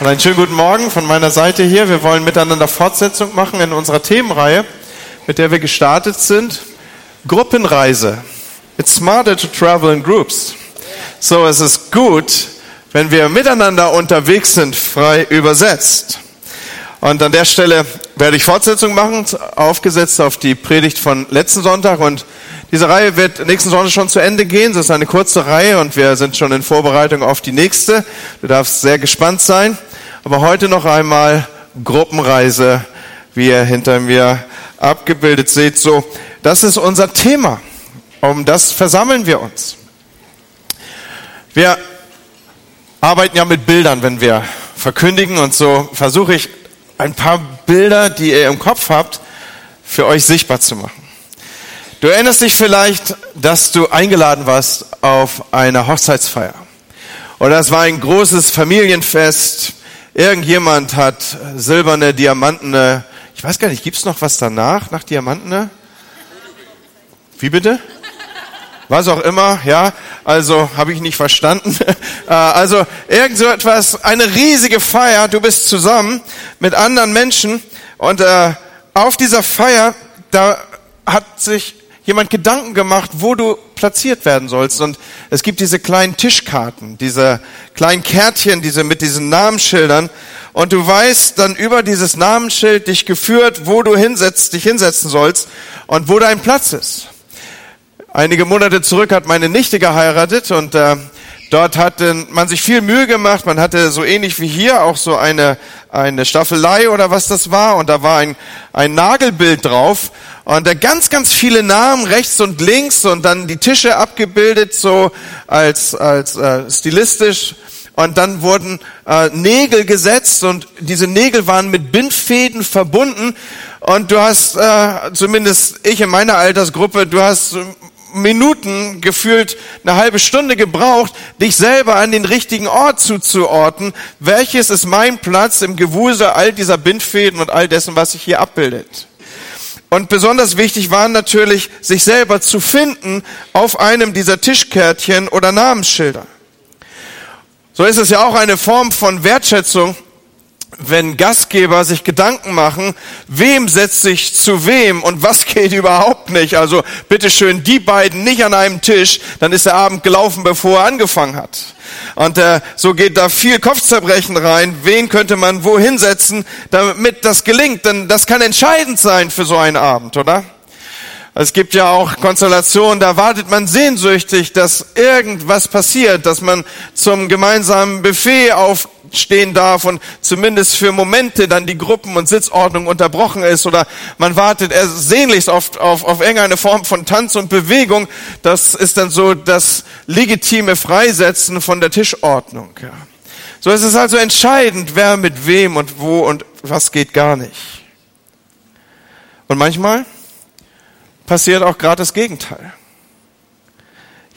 Und einen schönen guten Morgen von meiner Seite hier. Wir wollen miteinander Fortsetzung machen in unserer Themenreihe, mit der wir gestartet sind. Gruppenreise. It's smarter to travel in groups. So, es ist gut, wenn wir miteinander unterwegs sind, frei übersetzt. Und an der Stelle werde ich Fortsetzung machen, aufgesetzt auf die Predigt von letzten Sonntag. Und diese Reihe wird nächsten Sonntag schon zu Ende gehen. Das ist eine kurze Reihe und wir sind schon in Vorbereitung auf die nächste. Du darfst sehr gespannt sein. Aber heute noch einmal Gruppenreise, wie ihr hinter mir abgebildet seht. So, das ist unser Thema. Um das versammeln wir uns. Wir arbeiten ja mit Bildern, wenn wir verkündigen und so versuche ich ein paar Bilder, die ihr im Kopf habt, für euch sichtbar zu machen. Du erinnerst dich vielleicht, dass du eingeladen warst auf eine Hochzeitsfeier. Oder es war ein großes Familienfest Irgendjemand hat silberne, diamantene, ich weiß gar nicht, gibt's noch was danach, nach diamantene? Wie bitte? Was auch immer, ja, also habe ich nicht verstanden. Äh, also irgend so etwas, eine riesige Feier, du bist zusammen mit anderen Menschen und äh, auf dieser Feier, da hat sich jemand Gedanken gemacht, wo du platziert werden sollst. Und es gibt diese kleinen Tischkarten, diese kleinen Kärtchen, diese mit diesen Namensschildern. Und du weißt dann über dieses Namensschild dich geführt, wo du hinsetzt, dich hinsetzen sollst und wo dein Platz ist. Einige Monate zurück hat meine Nichte geheiratet und äh, Dort hatte man sich viel Mühe gemacht. Man hatte so ähnlich wie hier auch so eine, eine Staffelei oder was das war. Und da war ein, ein Nagelbild drauf. Und da ganz, ganz viele Namen rechts und links und dann die Tische abgebildet so als, als äh, stilistisch. Und dann wurden äh, Nägel gesetzt und diese Nägel waren mit Bindfäden verbunden. Und du hast, äh, zumindest ich in meiner Altersgruppe, du hast Minuten, gefühlt eine halbe Stunde gebraucht, dich selber an den richtigen Ort zuzuordnen. Welches ist mein Platz im Gewusel all dieser Bindfäden und all dessen, was sich hier abbildet? Und besonders wichtig war natürlich, sich selber zu finden auf einem dieser Tischkärtchen oder Namensschilder. So ist es ja auch eine Form von Wertschätzung, wenn Gastgeber sich Gedanken machen, wem setzt sich zu wem und was geht überhaupt nicht. Also bitteschön, die beiden nicht an einem Tisch, dann ist der Abend gelaufen, bevor er angefangen hat. Und äh, so geht da viel Kopfzerbrechen rein. Wen könnte man wo hinsetzen, damit das gelingt? Denn das kann entscheidend sein für so einen Abend, oder? Es gibt ja auch Konstellationen, da wartet man sehnsüchtig, dass irgendwas passiert, dass man zum gemeinsamen Buffet aufstehen darf und zumindest für Momente dann die Gruppen- und Sitzordnung unterbrochen ist oder man wartet sehnlichst auf, auf, auf irgendeine Form von Tanz und Bewegung. Das ist dann so das legitime Freisetzen von der Tischordnung. Ja. So ist es also entscheidend, wer mit wem und wo und was geht gar nicht. Und manchmal passiert auch gerade das Gegenteil.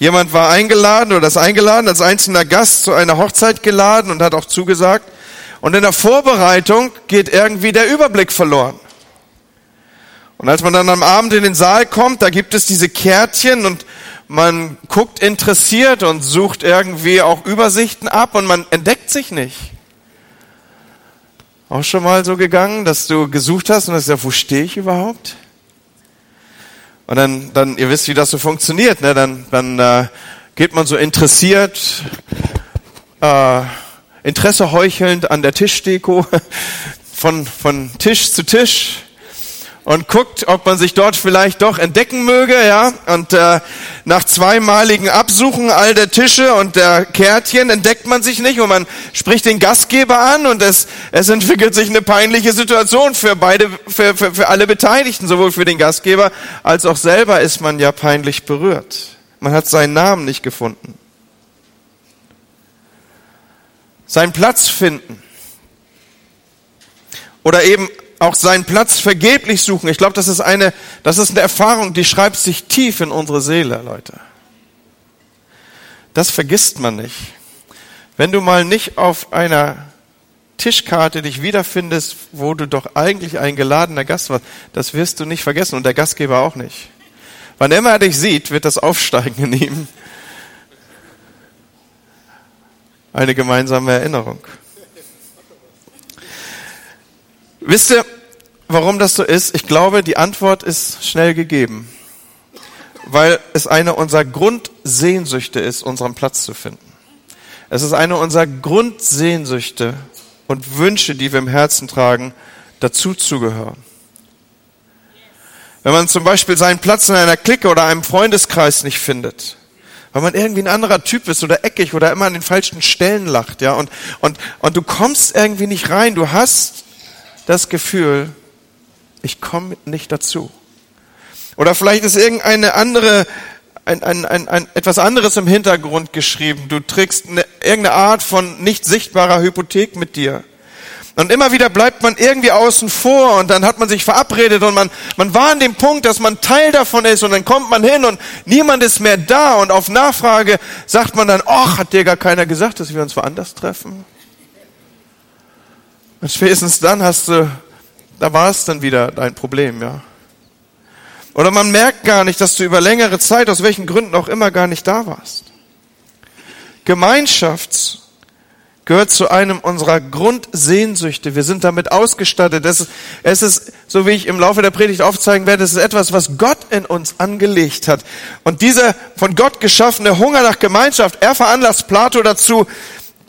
Jemand war eingeladen oder ist eingeladen als einzelner Gast zu einer Hochzeit geladen und hat auch zugesagt. Und in der Vorbereitung geht irgendwie der Überblick verloren. Und als man dann am Abend in den Saal kommt, da gibt es diese Kärtchen und man guckt interessiert und sucht irgendwie auch Übersichten ab und man entdeckt sich nicht. Auch schon mal so gegangen, dass du gesucht hast und hast gesagt, wo stehe ich überhaupt? Und dann, dann, ihr wisst, wie das so funktioniert, ne? Dann, dann äh, geht man so interessiert, äh, Interesse heuchelnd an der Tischdeko, von, von Tisch zu Tisch und guckt, ob man sich dort vielleicht doch entdecken möge, ja. Und äh, nach zweimaligen Absuchen all der Tische und der Kärtchen entdeckt man sich nicht und man spricht den Gastgeber an und es, es entwickelt sich eine peinliche Situation für beide, für, für, für alle Beteiligten, sowohl für den Gastgeber als auch selber ist man ja peinlich berührt. Man hat seinen Namen nicht gefunden. Seinen Platz finden. Oder eben auch seinen Platz vergeblich suchen. Ich glaube, das ist eine, das ist eine Erfahrung, die schreibt sich tief in unsere Seele, Leute. Das vergisst man nicht. Wenn du mal nicht auf einer Tischkarte dich wiederfindest, wo du doch eigentlich ein geladener Gast warst, das wirst du nicht vergessen und der Gastgeber auch nicht. Wann immer er dich sieht, wird das aufsteigen in ihm. Eine gemeinsame Erinnerung. Wisst ihr, warum das so ist? Ich glaube, die Antwort ist schnell gegeben. Weil es eine unserer Grundsehnsüchte ist, unseren Platz zu finden. Es ist eine unserer Grundsehnsüchte und Wünsche, die wir im Herzen tragen, dazu zu gehören. Wenn man zum Beispiel seinen Platz in einer Clique oder einem Freundeskreis nicht findet, weil man irgendwie ein anderer Typ ist oder eckig oder immer an den falschen Stellen lacht, ja, und, und, und du kommst irgendwie nicht rein, du hast das Gefühl, ich komme nicht dazu. Oder vielleicht ist irgendeine andere, ein, ein, ein, ein, etwas anderes im Hintergrund geschrieben. Du trägst eine, irgendeine Art von nicht sichtbarer Hypothek mit dir. Und immer wieder bleibt man irgendwie außen vor und dann hat man sich verabredet und man, man war an dem Punkt, dass man Teil davon ist und dann kommt man hin und niemand ist mehr da und auf Nachfrage sagt man dann, ach, hat dir gar keiner gesagt, dass wir uns woanders treffen? Und spätestens dann hast du, da war es dann wieder dein Problem, ja. Oder man merkt gar nicht, dass du über längere Zeit, aus welchen Gründen auch immer, gar nicht da warst. Gemeinschafts- gehört zu einem unserer Grundsehnsüchte. Wir sind damit ausgestattet. Es ist, es ist, so wie ich im Laufe der Predigt aufzeigen werde, es ist etwas, was Gott in uns angelegt hat. Und dieser von Gott geschaffene Hunger nach Gemeinschaft, er veranlasst Plato dazu,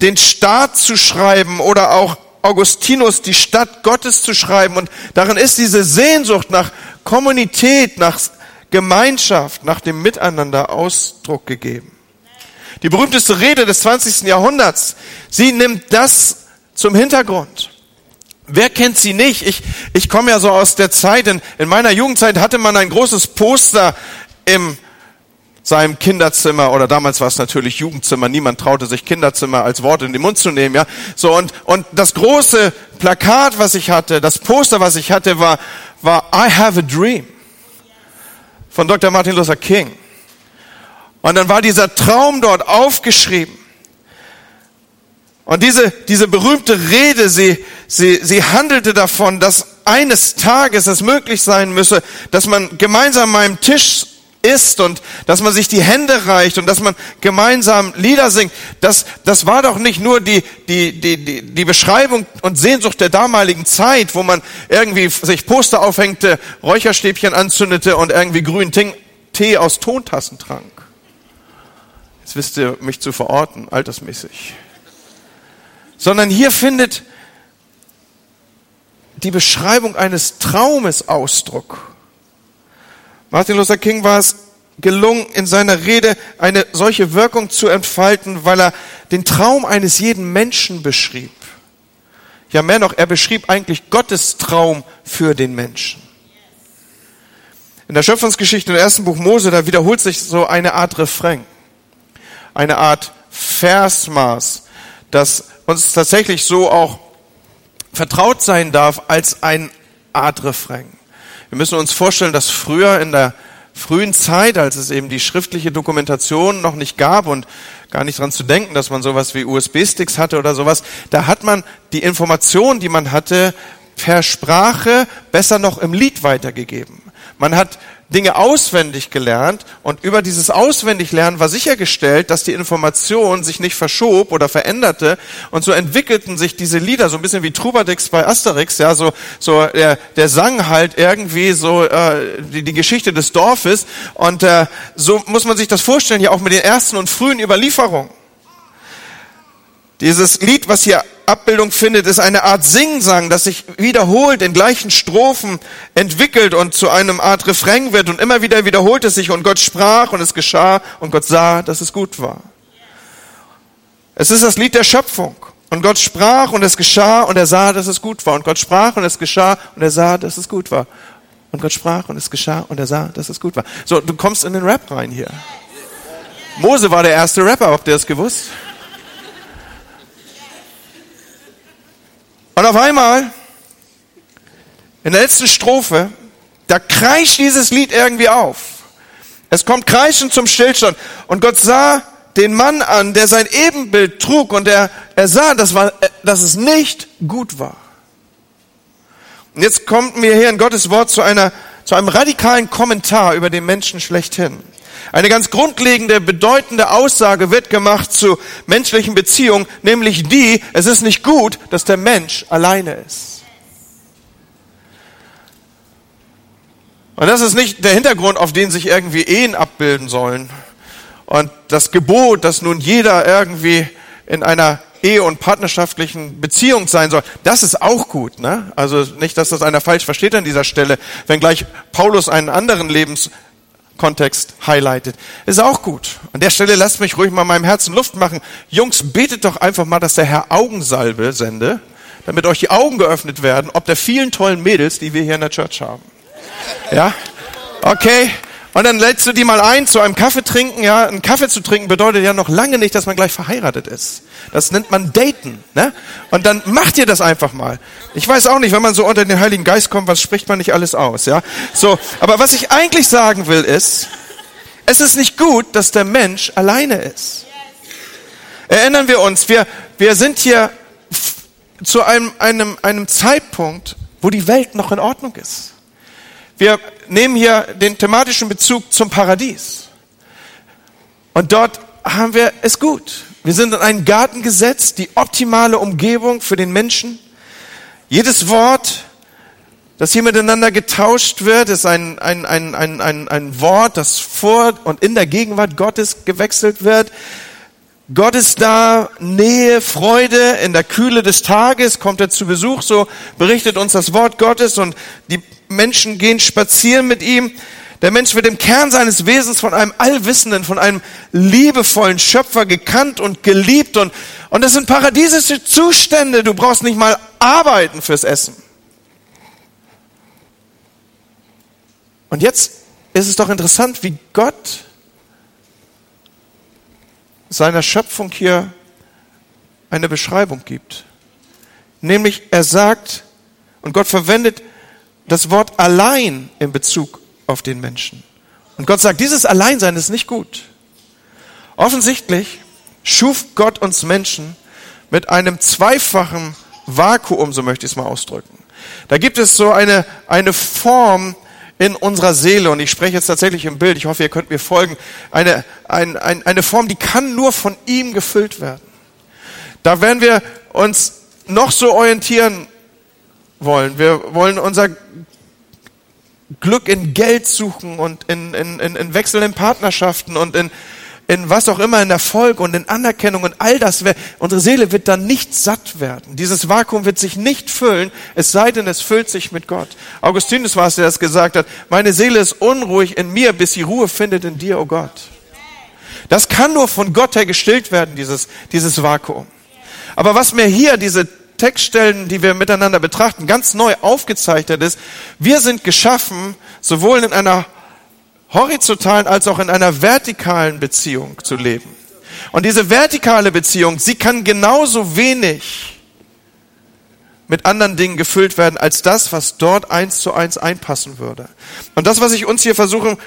den Staat zu schreiben oder auch Augustinus die Stadt Gottes zu schreiben. Und darin ist diese Sehnsucht nach Kommunität, nach Gemeinschaft, nach dem Miteinander Ausdruck gegeben die berühmteste Rede des 20. Jahrhunderts, sie nimmt das zum Hintergrund. Wer kennt sie nicht? Ich, ich komme ja so aus der Zeit, in, in meiner Jugendzeit hatte man ein großes Poster im seinem Kinderzimmer oder damals war es natürlich Jugendzimmer, niemand traute sich Kinderzimmer als Wort in den Mund zu nehmen, ja. So und und das große Plakat, was ich hatte, das Poster, was ich hatte, war war I have a dream von Dr. Martin Luther King. Und dann war dieser Traum dort aufgeschrieben. Und diese, diese berühmte Rede, sie, sie, sie handelte davon, dass eines Tages es möglich sein müsse, dass man gemeinsam an einem Tisch isst und dass man sich die Hände reicht und dass man gemeinsam Lieder singt. Das, das war doch nicht nur die, die, die, die, die Beschreibung und Sehnsucht der damaligen Zeit, wo man irgendwie sich Poster aufhängte, Räucherstäbchen anzündete und irgendwie grünen Tee aus Tontassen trank. Jetzt wisst ihr mich zu verorten, altersmäßig. Sondern hier findet die Beschreibung eines Traumes Ausdruck. Martin Luther King war es gelungen, in seiner Rede eine solche Wirkung zu entfalten, weil er den Traum eines jeden Menschen beschrieb. Ja, mehr noch, er beschrieb eigentlich Gottes Traum für den Menschen. In der Schöpfungsgeschichte im ersten Buch Mose, da wiederholt sich so eine Art Refrain eine Art Versmaß, das uns tatsächlich so auch vertraut sein darf als ein Art Refrain. Wir müssen uns vorstellen, dass früher in der frühen Zeit, als es eben die schriftliche Dokumentation noch nicht gab und gar nicht dran zu denken, dass man sowas wie USB-Sticks hatte oder sowas, da hat man die Informationen, die man hatte, per Sprache besser noch im Lied weitergegeben. Man hat Dinge auswendig gelernt und über dieses Auswendiglernen war sichergestellt, dass die Information sich nicht verschob oder veränderte und so entwickelten sich diese Lieder so ein bisschen wie Trubadix bei Asterix, ja, so so der, der sang halt irgendwie so äh, die, die Geschichte des Dorfes und äh, so muss man sich das vorstellen, ja auch mit den ersten und frühen Überlieferungen. Dieses Lied, was hier Abbildung findet, ist eine Art Singsang, das sich wiederholt, in gleichen Strophen entwickelt und zu einem Art Refrain wird und immer wieder wiederholt es sich und Gott sprach und es geschah und Gott sah, dass es gut war. Es ist das Lied der Schöpfung. Und Gott sprach und es geschah und er sah, dass es gut war. Und Gott sprach und es geschah und er sah, dass es gut war. Und Gott sprach und es geschah und er sah, dass es gut war. So, du kommst in den Rap rein hier. Mose war der erste Rapper, habt ihr das gewusst? Und auf einmal, in der letzten Strophe, da kreischt dieses Lied irgendwie auf. Es kommt kreischend zum Stillstand. Und Gott sah den Mann an, der sein Ebenbild trug und er, er sah, dass, war, dass es nicht gut war. Und jetzt kommt mir hier in Gottes Wort zu einer, zu einem radikalen Kommentar über den Menschen schlechthin. Eine ganz grundlegende, bedeutende Aussage wird gemacht zu menschlichen Beziehungen, nämlich die, es ist nicht gut, dass der Mensch alleine ist. Und das ist nicht der Hintergrund, auf den sich irgendwie Ehen abbilden sollen. Und das Gebot, dass nun jeder irgendwie in einer Ehe- und partnerschaftlichen Beziehung sein soll, das ist auch gut. Ne? Also nicht, dass das einer falsch versteht an dieser Stelle, wenngleich Paulus einen anderen Lebenskontext highlightet. Ist auch gut. An der Stelle lasst mich ruhig mal meinem Herzen Luft machen. Jungs, betet doch einfach mal, dass der Herr Augensalbe sende, damit euch die Augen geöffnet werden, ob der vielen tollen Mädels, die wir hier in der Church haben. Ja? Okay. Und dann lädst du die mal ein zu einem Kaffee trinken. Ja, ein Kaffee zu trinken bedeutet ja noch lange nicht, dass man gleich verheiratet ist. Das nennt man Daten. Ne? Und dann macht ihr das einfach mal. Ich weiß auch nicht, wenn man so unter den Heiligen Geist kommt, was spricht man nicht alles aus. Ja, so. Aber was ich eigentlich sagen will ist, es ist nicht gut, dass der Mensch alleine ist. Erinnern wir uns, wir wir sind hier zu einem einem einem Zeitpunkt, wo die Welt noch in Ordnung ist. Wir nehmen hier den thematischen Bezug zum Paradies. Und dort haben wir es gut. Wir sind in einen Garten gesetzt, die optimale Umgebung für den Menschen. Jedes Wort, das hier miteinander getauscht wird, ist ein, ein, ein, ein, ein, ein Wort, das vor und in der Gegenwart Gottes gewechselt wird. Gott ist da, Nähe, Freude, in der Kühle des Tages kommt er zu Besuch, so berichtet uns das Wort Gottes und die Menschen gehen spazieren mit ihm. Der Mensch wird im Kern seines Wesens von einem Allwissenden, von einem liebevollen Schöpfer gekannt und geliebt und, und das sind paradiesische Zustände. Du brauchst nicht mal arbeiten fürs Essen. Und jetzt ist es doch interessant, wie Gott seiner Schöpfung hier eine Beschreibung gibt. Nämlich er sagt, und Gott verwendet das Wort allein in Bezug auf den Menschen. Und Gott sagt, dieses Alleinsein ist nicht gut. Offensichtlich schuf Gott uns Menschen mit einem zweifachen Vakuum, so möchte ich es mal ausdrücken. Da gibt es so eine, eine Form in unserer Seele, und ich spreche jetzt tatsächlich im Bild, ich hoffe, ihr könnt mir folgen, eine, ein, ein, eine Form, die kann nur von ihm gefüllt werden. Da werden wir uns noch so orientieren wollen. Wir wollen unser Glück in Geld suchen und in, in, in, in wechselnden Partnerschaften und in, in was auch immer, in Erfolg und in Anerkennung und all das. Unsere Seele wird dann nicht satt werden. Dieses Vakuum wird sich nicht füllen, es sei denn, es füllt sich mit Gott. Augustinus war es, der das gesagt hat. Meine Seele ist unruhig in mir, bis sie Ruhe findet in dir, o oh Gott. Das kann nur von Gott her gestillt werden, dieses, dieses Vakuum. Aber was mir hier diese Textstellen, die wir miteinander betrachten, ganz neu aufgezeichnet ist, wir sind geschaffen, sowohl in einer horizontalen als auch in einer vertikalen Beziehung zu leben. Und diese vertikale Beziehung, sie kann genauso wenig mit anderen Dingen gefüllt werden, als das, was dort eins zu eins einpassen würde. Und das, was ich uns hier versuche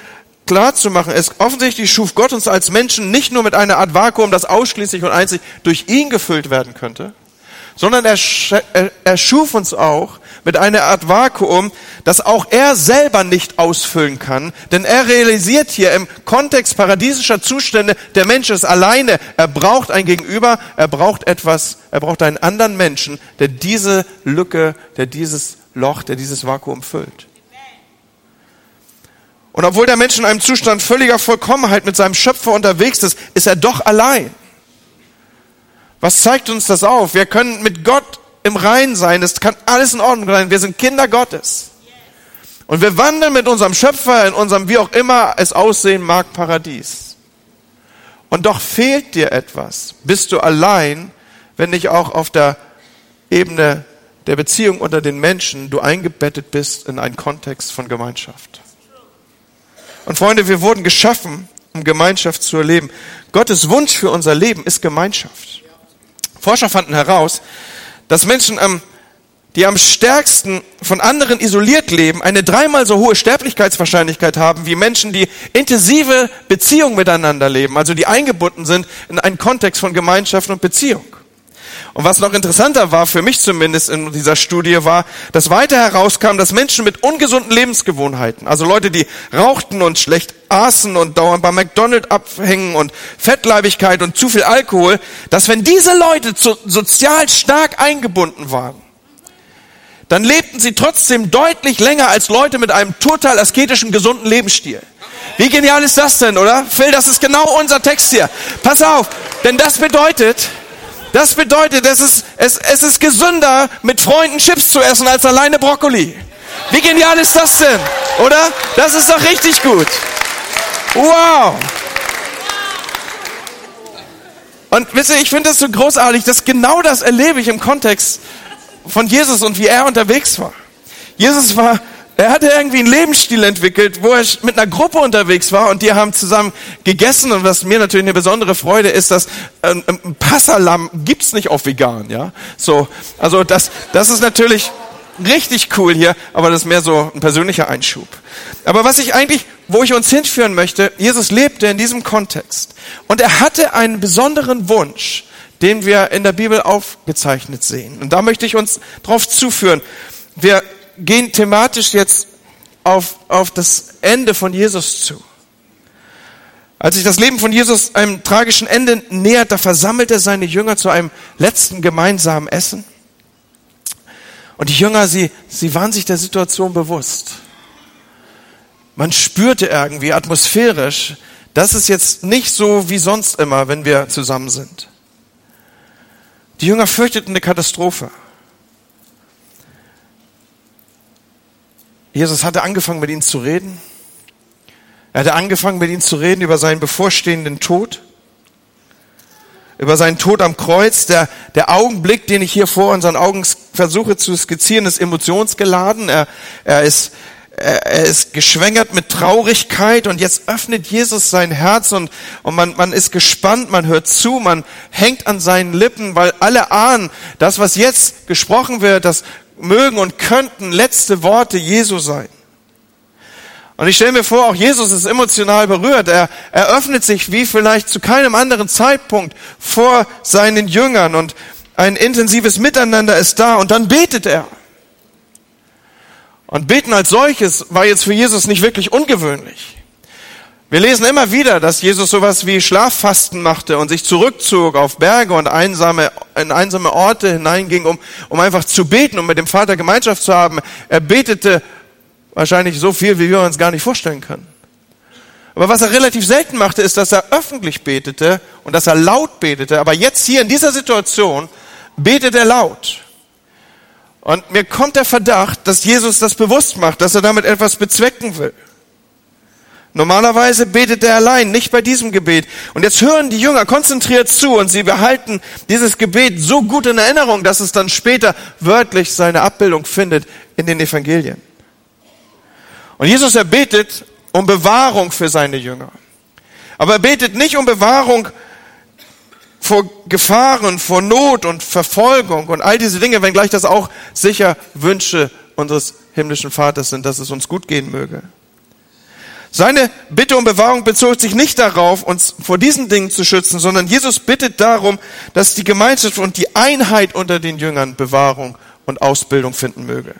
klar zu machen, ist, offensichtlich schuf Gott uns als Menschen nicht nur mit einer Art Vakuum, das ausschließlich und einzig durch ihn gefüllt werden könnte, sondern er, er schuf uns auch mit einer Art Vakuum, das auch er selber nicht ausfüllen kann, denn er realisiert hier im Kontext paradiesischer Zustände, der Mensch ist alleine, er braucht ein Gegenüber, er braucht etwas, er braucht einen anderen Menschen, der diese Lücke, der dieses Loch, der dieses Vakuum füllt. Und obwohl der Mensch in einem Zustand völliger Vollkommenheit mit seinem Schöpfer unterwegs ist, ist er doch allein. Was zeigt uns das auf? Wir können mit Gott im Rein sein. Es kann alles in Ordnung sein. Wir sind Kinder Gottes. Und wir wandeln mit unserem Schöpfer in unserem, wie auch immer es aussehen mag, Paradies. Und doch fehlt dir etwas. Bist du allein, wenn nicht auch auf der Ebene der Beziehung unter den Menschen du eingebettet bist in einen Kontext von Gemeinschaft. Und Freunde, wir wurden geschaffen, um Gemeinschaft zu erleben. Gottes Wunsch für unser Leben ist Gemeinschaft. Forscher fanden heraus, dass Menschen, die am stärksten von anderen isoliert leben, eine dreimal so hohe Sterblichkeitswahrscheinlichkeit haben wie Menschen, die intensive Beziehungen miteinander leben, also die eingebunden sind in einen Kontext von Gemeinschaft und Beziehung. Und was noch interessanter war, für mich zumindest in dieser Studie, war, dass weiter herauskam, dass Menschen mit ungesunden Lebensgewohnheiten, also Leute, die rauchten und schlecht aßen und dauernd bei McDonald's abhängen und Fettleibigkeit und zu viel Alkohol, dass wenn diese Leute sozial stark eingebunden waren, dann lebten sie trotzdem deutlich länger als Leute mit einem total asketischen, gesunden Lebensstil. Wie genial ist das denn, oder? Phil, das ist genau unser Text hier. Pass auf, denn das bedeutet, das bedeutet, es ist, es, es ist gesünder, mit Freunden Chips zu essen, als alleine Brokkoli. Wie genial ist das denn, oder? Das ist doch richtig gut. Wow. Und wisst ihr, ich finde das so großartig, dass genau das erlebe ich im Kontext von Jesus und wie er unterwegs war. Jesus war, er hatte irgendwie einen Lebensstil entwickelt, wo er mit einer Gruppe unterwegs war und die haben zusammen gegessen und was mir natürlich eine besondere Freude ist, dass ein, ein Passalam gibt's nicht auf vegan, ja. So, also das, das ist natürlich richtig cool hier, aber das ist mehr so ein persönlicher Einschub. Aber was ich eigentlich, wo ich uns hinführen möchte, Jesus lebte in diesem Kontext und er hatte einen besonderen Wunsch, den wir in der Bibel aufgezeichnet sehen. Und da möchte ich uns drauf zuführen. Wir gehen thematisch jetzt auf, auf das Ende von Jesus zu. Als sich das Leben von Jesus einem tragischen Ende nähert, da versammelt er seine Jünger zu einem letzten gemeinsamen Essen. Und die Jünger, sie, sie waren sich der Situation bewusst. Man spürte irgendwie atmosphärisch, das ist jetzt nicht so wie sonst immer, wenn wir zusammen sind. Die Jünger fürchteten eine Katastrophe. Jesus hatte angefangen, mit ihnen zu reden. Er hatte angefangen, mit ihnen zu reden über seinen bevorstehenden Tod über seinen Tod am Kreuz. Der, der Augenblick, den ich hier vor unseren Augen versuche zu skizzieren, ist emotionsgeladen. Er, er, ist, er, er ist geschwängert mit Traurigkeit und jetzt öffnet Jesus sein Herz und, und man, man ist gespannt, man hört zu, man hängt an seinen Lippen, weil alle ahnen, das, was jetzt gesprochen wird, das mögen und könnten letzte Worte Jesu sein. Und ich stelle mir vor, auch Jesus ist emotional berührt. Er eröffnet sich wie vielleicht zu keinem anderen Zeitpunkt vor seinen Jüngern und ein intensives Miteinander ist da und dann betet er. Und beten als solches war jetzt für Jesus nicht wirklich ungewöhnlich. Wir lesen immer wieder, dass Jesus sowas wie Schlaffasten machte und sich zurückzog auf Berge und einsame, in einsame Orte hineinging, um, um einfach zu beten, um mit dem Vater Gemeinschaft zu haben. Er betete Wahrscheinlich so viel, wie wir uns gar nicht vorstellen können. Aber was er relativ selten machte, ist, dass er öffentlich betete und dass er laut betete. Aber jetzt hier in dieser Situation betet er laut. Und mir kommt der Verdacht, dass Jesus das bewusst macht, dass er damit etwas bezwecken will. Normalerweise betet er allein, nicht bei diesem Gebet. Und jetzt hören die Jünger konzentriert zu und sie behalten dieses Gebet so gut in Erinnerung, dass es dann später wörtlich seine Abbildung findet in den Evangelien. Und Jesus, er betet um Bewahrung für seine Jünger. Aber er betet nicht um Bewahrung vor Gefahren, vor Not und Verfolgung und all diese Dinge, wenngleich das auch sicher Wünsche unseres himmlischen Vaters sind, dass es uns gut gehen möge. Seine Bitte um Bewahrung bezog sich nicht darauf, uns vor diesen Dingen zu schützen, sondern Jesus bittet darum, dass die Gemeinschaft und die Einheit unter den Jüngern Bewahrung und Ausbildung finden möge.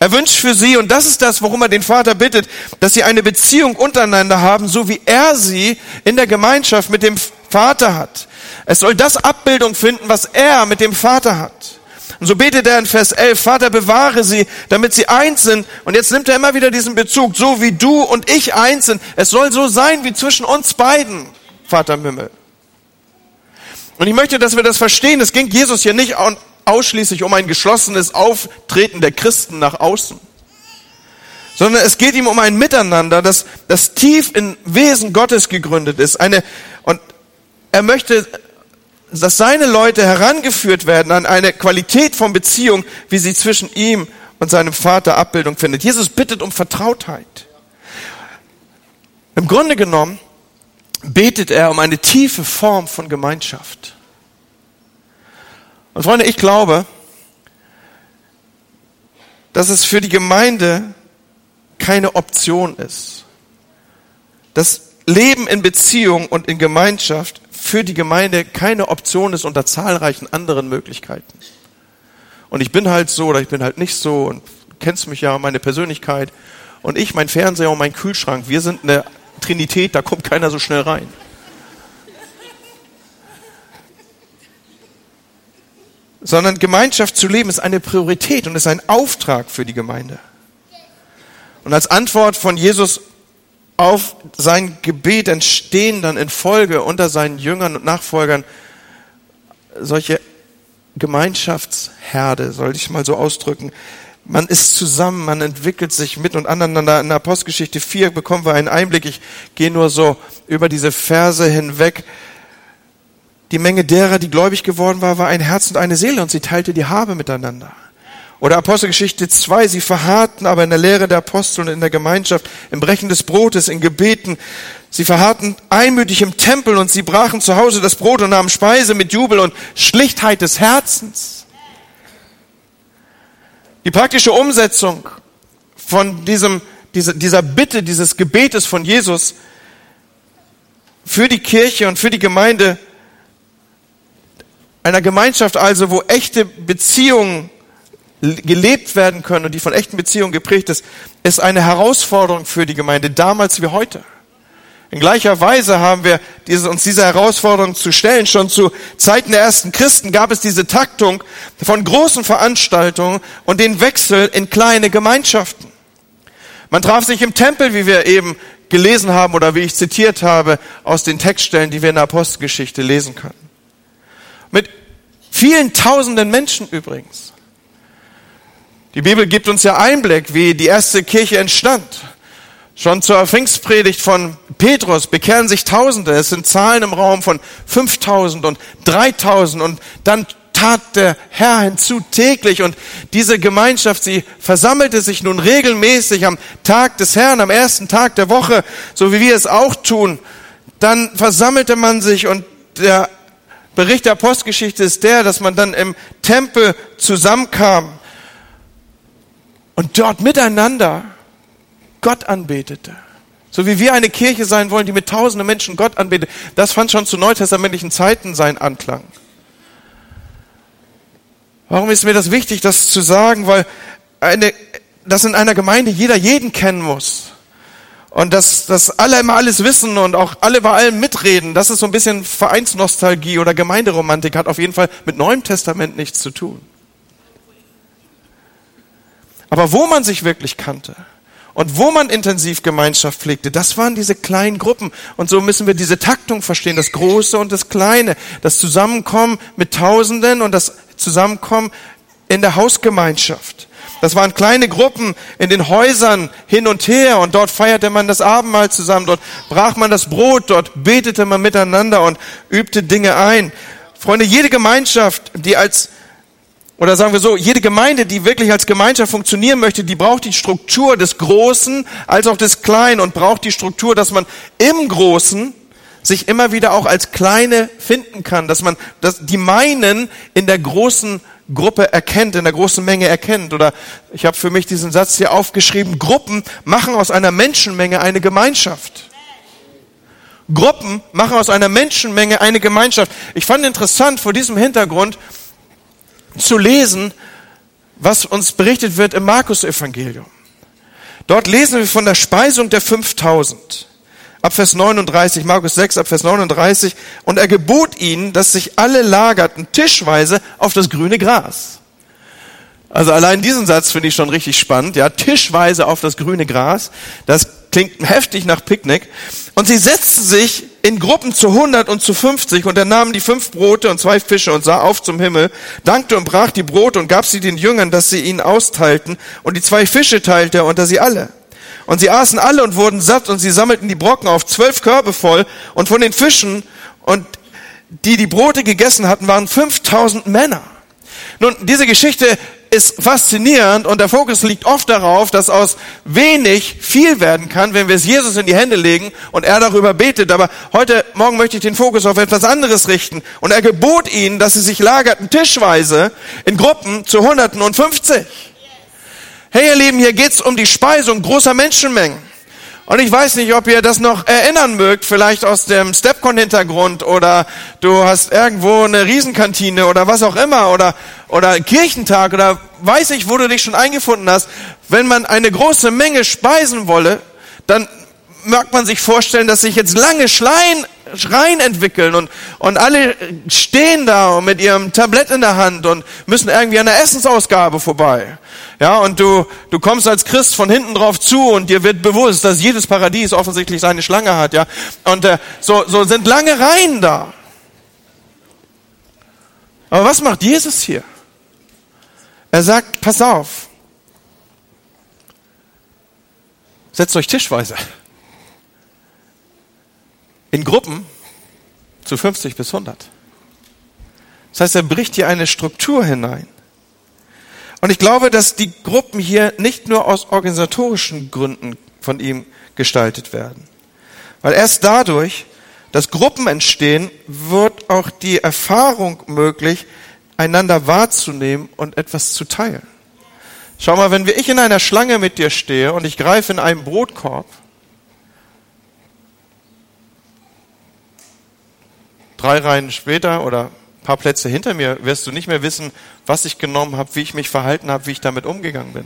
Er wünscht für sie, und das ist das, worum er den Vater bittet, dass sie eine Beziehung untereinander haben, so wie er sie in der Gemeinschaft mit dem Vater hat. Es soll das Abbildung finden, was er mit dem Vater hat. Und so betet er in Vers 11, Vater, bewahre sie, damit sie eins sind. Und jetzt nimmt er immer wieder diesen Bezug, so wie du und ich eins sind. Es soll so sein wie zwischen uns beiden, Vater Mimmel. Und ich möchte, dass wir das verstehen. Es ging Jesus hier nicht ausschließlich um ein geschlossenes Auftreten der Christen nach außen, sondern es geht ihm um ein Miteinander, das, das tief in Wesen Gottes gegründet ist. Eine, und er möchte, dass seine Leute herangeführt werden an eine Qualität von Beziehung, wie sie zwischen ihm und seinem Vater Abbildung findet. Jesus bittet um Vertrautheit. Im Grunde genommen betet er um eine tiefe Form von Gemeinschaft. Und Freunde, ich glaube, dass es für die Gemeinde keine Option ist. Das Leben in Beziehung und in Gemeinschaft für die Gemeinde keine Option ist unter zahlreichen anderen Möglichkeiten. Und ich bin halt so oder ich bin halt nicht so und kennst mich ja, meine Persönlichkeit. Und ich, mein Fernseher und mein Kühlschrank, wir sind eine Trinität, da kommt keiner so schnell rein. sondern Gemeinschaft zu leben ist eine Priorität und ist ein Auftrag für die Gemeinde. Und als Antwort von Jesus auf sein Gebet entstehen dann in Folge unter seinen Jüngern und Nachfolgern solche Gemeinschaftsherde, soll ich mal so ausdrücken. Man ist zusammen, man entwickelt sich mit und aneinander. In der Apostelgeschichte 4 bekommen wir einen Einblick. Ich gehe nur so über diese Verse hinweg. Die Menge derer, die gläubig geworden war, war ein Herz und eine Seele und sie teilte die Habe miteinander. Oder Apostelgeschichte 2, sie verharrten aber in der Lehre der Apostel und in der Gemeinschaft, im Brechen des Brotes, in Gebeten. Sie verharrten einmütig im Tempel und sie brachen zu Hause das Brot und nahmen Speise mit Jubel und Schlichtheit des Herzens. Die praktische Umsetzung von diesem, dieser, dieser Bitte, dieses Gebetes von Jesus für die Kirche und für die Gemeinde einer Gemeinschaft also, wo echte Beziehungen gelebt werden können und die von echten Beziehungen geprägt ist, ist eine Herausforderung für die Gemeinde, damals wie heute. In gleicher Weise haben wir diese, uns diese Herausforderung zu stellen. Schon zu Zeiten der ersten Christen gab es diese Taktung von großen Veranstaltungen und den Wechsel in kleine Gemeinschaften. Man traf sich im Tempel, wie wir eben gelesen haben oder wie ich zitiert habe aus den Textstellen, die wir in der Apostelgeschichte lesen können. Mit vielen tausenden Menschen übrigens. Die Bibel gibt uns ja Einblick, wie die erste Kirche entstand. Schon zur Pfingstpredigt von Petrus bekehren sich Tausende. Es sind Zahlen im Raum von 5000 und 3000 und dann tat der Herr hinzu täglich und diese Gemeinschaft, sie versammelte sich nun regelmäßig am Tag des Herrn, am ersten Tag der Woche, so wie wir es auch tun. Dann versammelte man sich und der Bericht der Postgeschichte ist der, dass man dann im Tempel zusammenkam und dort miteinander Gott anbetete. So wie wir eine Kirche sein wollen, die mit tausenden Menschen Gott anbetet. Das fand schon zu neutestamentlichen Zeiten seinen Anklang. Warum ist mir das wichtig, das zu sagen? Weil eine, dass in einer Gemeinde jeder jeden kennen muss. Und dass, dass alle immer alles wissen und auch alle bei allem mitreden, das ist so ein bisschen Vereinsnostalgie oder Gemeinderomantik, hat auf jeden Fall mit Neuem Testament nichts zu tun. Aber wo man sich wirklich kannte und wo man intensiv Gemeinschaft pflegte, das waren diese kleinen Gruppen. Und so müssen wir diese Taktung verstehen, das Große und das Kleine, das Zusammenkommen mit Tausenden und das Zusammenkommen in der Hausgemeinschaft. Das waren kleine Gruppen in den Häusern hin und her und dort feierte man das Abendmahl zusammen, dort brach man das Brot, dort betete man miteinander und übte Dinge ein. Freunde, jede Gemeinschaft, die als oder sagen wir so, jede Gemeinde, die wirklich als Gemeinschaft funktionieren möchte, die braucht die Struktur des Großen als auch des Kleinen und braucht die Struktur, dass man im Großen sich immer wieder auch als Kleine finden kann, dass man dass die meinen in der großen Gruppe erkennt, in der großen Menge erkennt. Oder ich habe für mich diesen Satz hier aufgeschrieben, Gruppen machen aus einer Menschenmenge eine Gemeinschaft. Gruppen machen aus einer Menschenmenge eine Gemeinschaft. Ich fand interessant vor diesem Hintergrund, zu lesen, was uns berichtet wird im Markus-Evangelium. Dort lesen wir von der Speisung der 5000. Ab Vers 39, Markus 6, ab Vers 39. Und er gebot ihnen, dass sich alle lagerten tischweise auf das grüne Gras. Also allein diesen Satz finde ich schon richtig spannend. Ja, tischweise auf das grüne Gras. Das klingt heftig nach Picknick. Und sie setzten sich in Gruppen zu 100 und zu 50 und er nahm die fünf Brote und zwei Fische und sah auf zum Himmel, dankte und brach die Brote und gab sie den Jüngern, dass sie ihnen austeilten und die zwei Fische teilte er unter sie alle. Und sie aßen alle und wurden satt und sie sammelten die Brocken auf zwölf Körbe voll und von den Fischen und die die Brote gegessen hatten, waren 5000 Männer. Nun, diese Geschichte ist faszinierend und der Fokus liegt oft darauf, dass aus wenig viel werden kann, wenn wir es Jesus in die Hände legen und er darüber betet. Aber heute Morgen möchte ich den Fokus auf etwas anderes richten. Und er gebot ihnen, dass sie sich lagerten tischweise in Gruppen zu Hunderten und 50. Hey ihr Lieben, hier geht's um die Speisung großer Menschenmengen. Und ich weiß nicht, ob ihr das noch erinnern mögt, vielleicht aus dem Stepcon-Hintergrund oder du hast irgendwo eine Riesenkantine oder was auch immer oder, oder Kirchentag oder weiß ich, wo du dich schon eingefunden hast. Wenn man eine große Menge speisen wolle, dann mag man sich vorstellen, dass sich jetzt lange Schleien, Schreien entwickeln und, und alle stehen da mit ihrem Tablett in der Hand und müssen irgendwie an der Essensausgabe vorbei. Ja, und du, du kommst als Christ von hinten drauf zu und dir wird bewusst, dass jedes Paradies offensichtlich seine Schlange hat, ja. Und äh, so, so sind lange Reihen da. Aber was macht Jesus hier? Er sagt, pass auf. Setzt euch tischweise. In Gruppen zu 50 bis 100. Das heißt, er bricht hier eine Struktur hinein. Und ich glaube, dass die Gruppen hier nicht nur aus organisatorischen Gründen von ihm gestaltet werden. Weil erst dadurch, dass Gruppen entstehen, wird auch die Erfahrung möglich, einander wahrzunehmen und etwas zu teilen. Schau mal, wenn ich in einer Schlange mit dir stehe und ich greife in einen Brotkorb, drei Reihen später oder paar Plätze hinter mir wirst du nicht mehr wissen, was ich genommen habe, wie ich mich verhalten habe, wie ich damit umgegangen bin.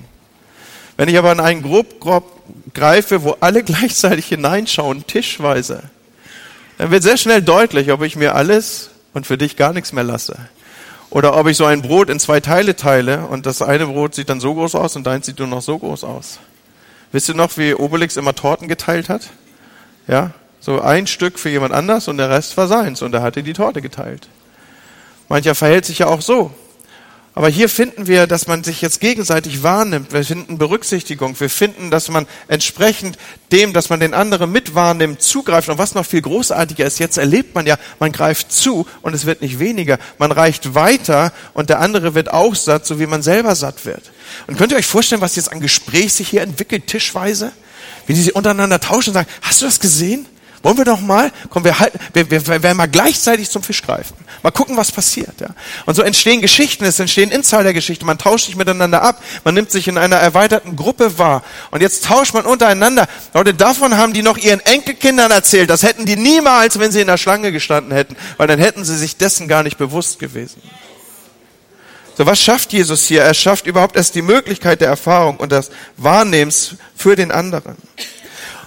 Wenn ich aber in einen Grobkorb greife, wo alle gleichzeitig hineinschauen, tischweise, dann wird sehr schnell deutlich, ob ich mir alles und für dich gar nichts mehr lasse. Oder ob ich so ein Brot in zwei Teile teile und das eine Brot sieht dann so groß aus und deins sieht nur noch so groß aus. Wisst ihr noch, wie Obelix immer Torten geteilt hat? Ja? So ein Stück für jemand anders und der Rest war seins und er hatte die Torte geteilt. Mancher verhält sich ja auch so. Aber hier finden wir, dass man sich jetzt gegenseitig wahrnimmt. Wir finden Berücksichtigung. Wir finden, dass man entsprechend dem, dass man den anderen mit wahrnimmt, zugreift. Und was noch viel großartiger ist, jetzt erlebt man ja, man greift zu und es wird nicht weniger. Man reicht weiter und der andere wird auch satt, so wie man selber satt wird. Und könnt ihr euch vorstellen, was jetzt an Gespräch sich hier entwickelt, tischweise? Wie die sich untereinander tauschen und sagen, hast du das gesehen? Wollen wir doch mal, komm, wir, halten, wir, wir, wir werden mal gleichzeitig zum Fisch greifen. Mal gucken, was passiert. Ja. Und so entstehen Geschichten, es entstehen Insider-Geschichten. Man tauscht sich miteinander ab, man nimmt sich in einer erweiterten Gruppe wahr. Und jetzt tauscht man untereinander. Leute, davon haben die noch ihren Enkelkindern erzählt. Das hätten die niemals, wenn sie in der Schlange gestanden hätten, weil dann hätten sie sich dessen gar nicht bewusst gewesen. So, was schafft Jesus hier? Er schafft überhaupt erst die Möglichkeit der Erfahrung und des Wahrnehmens für den anderen.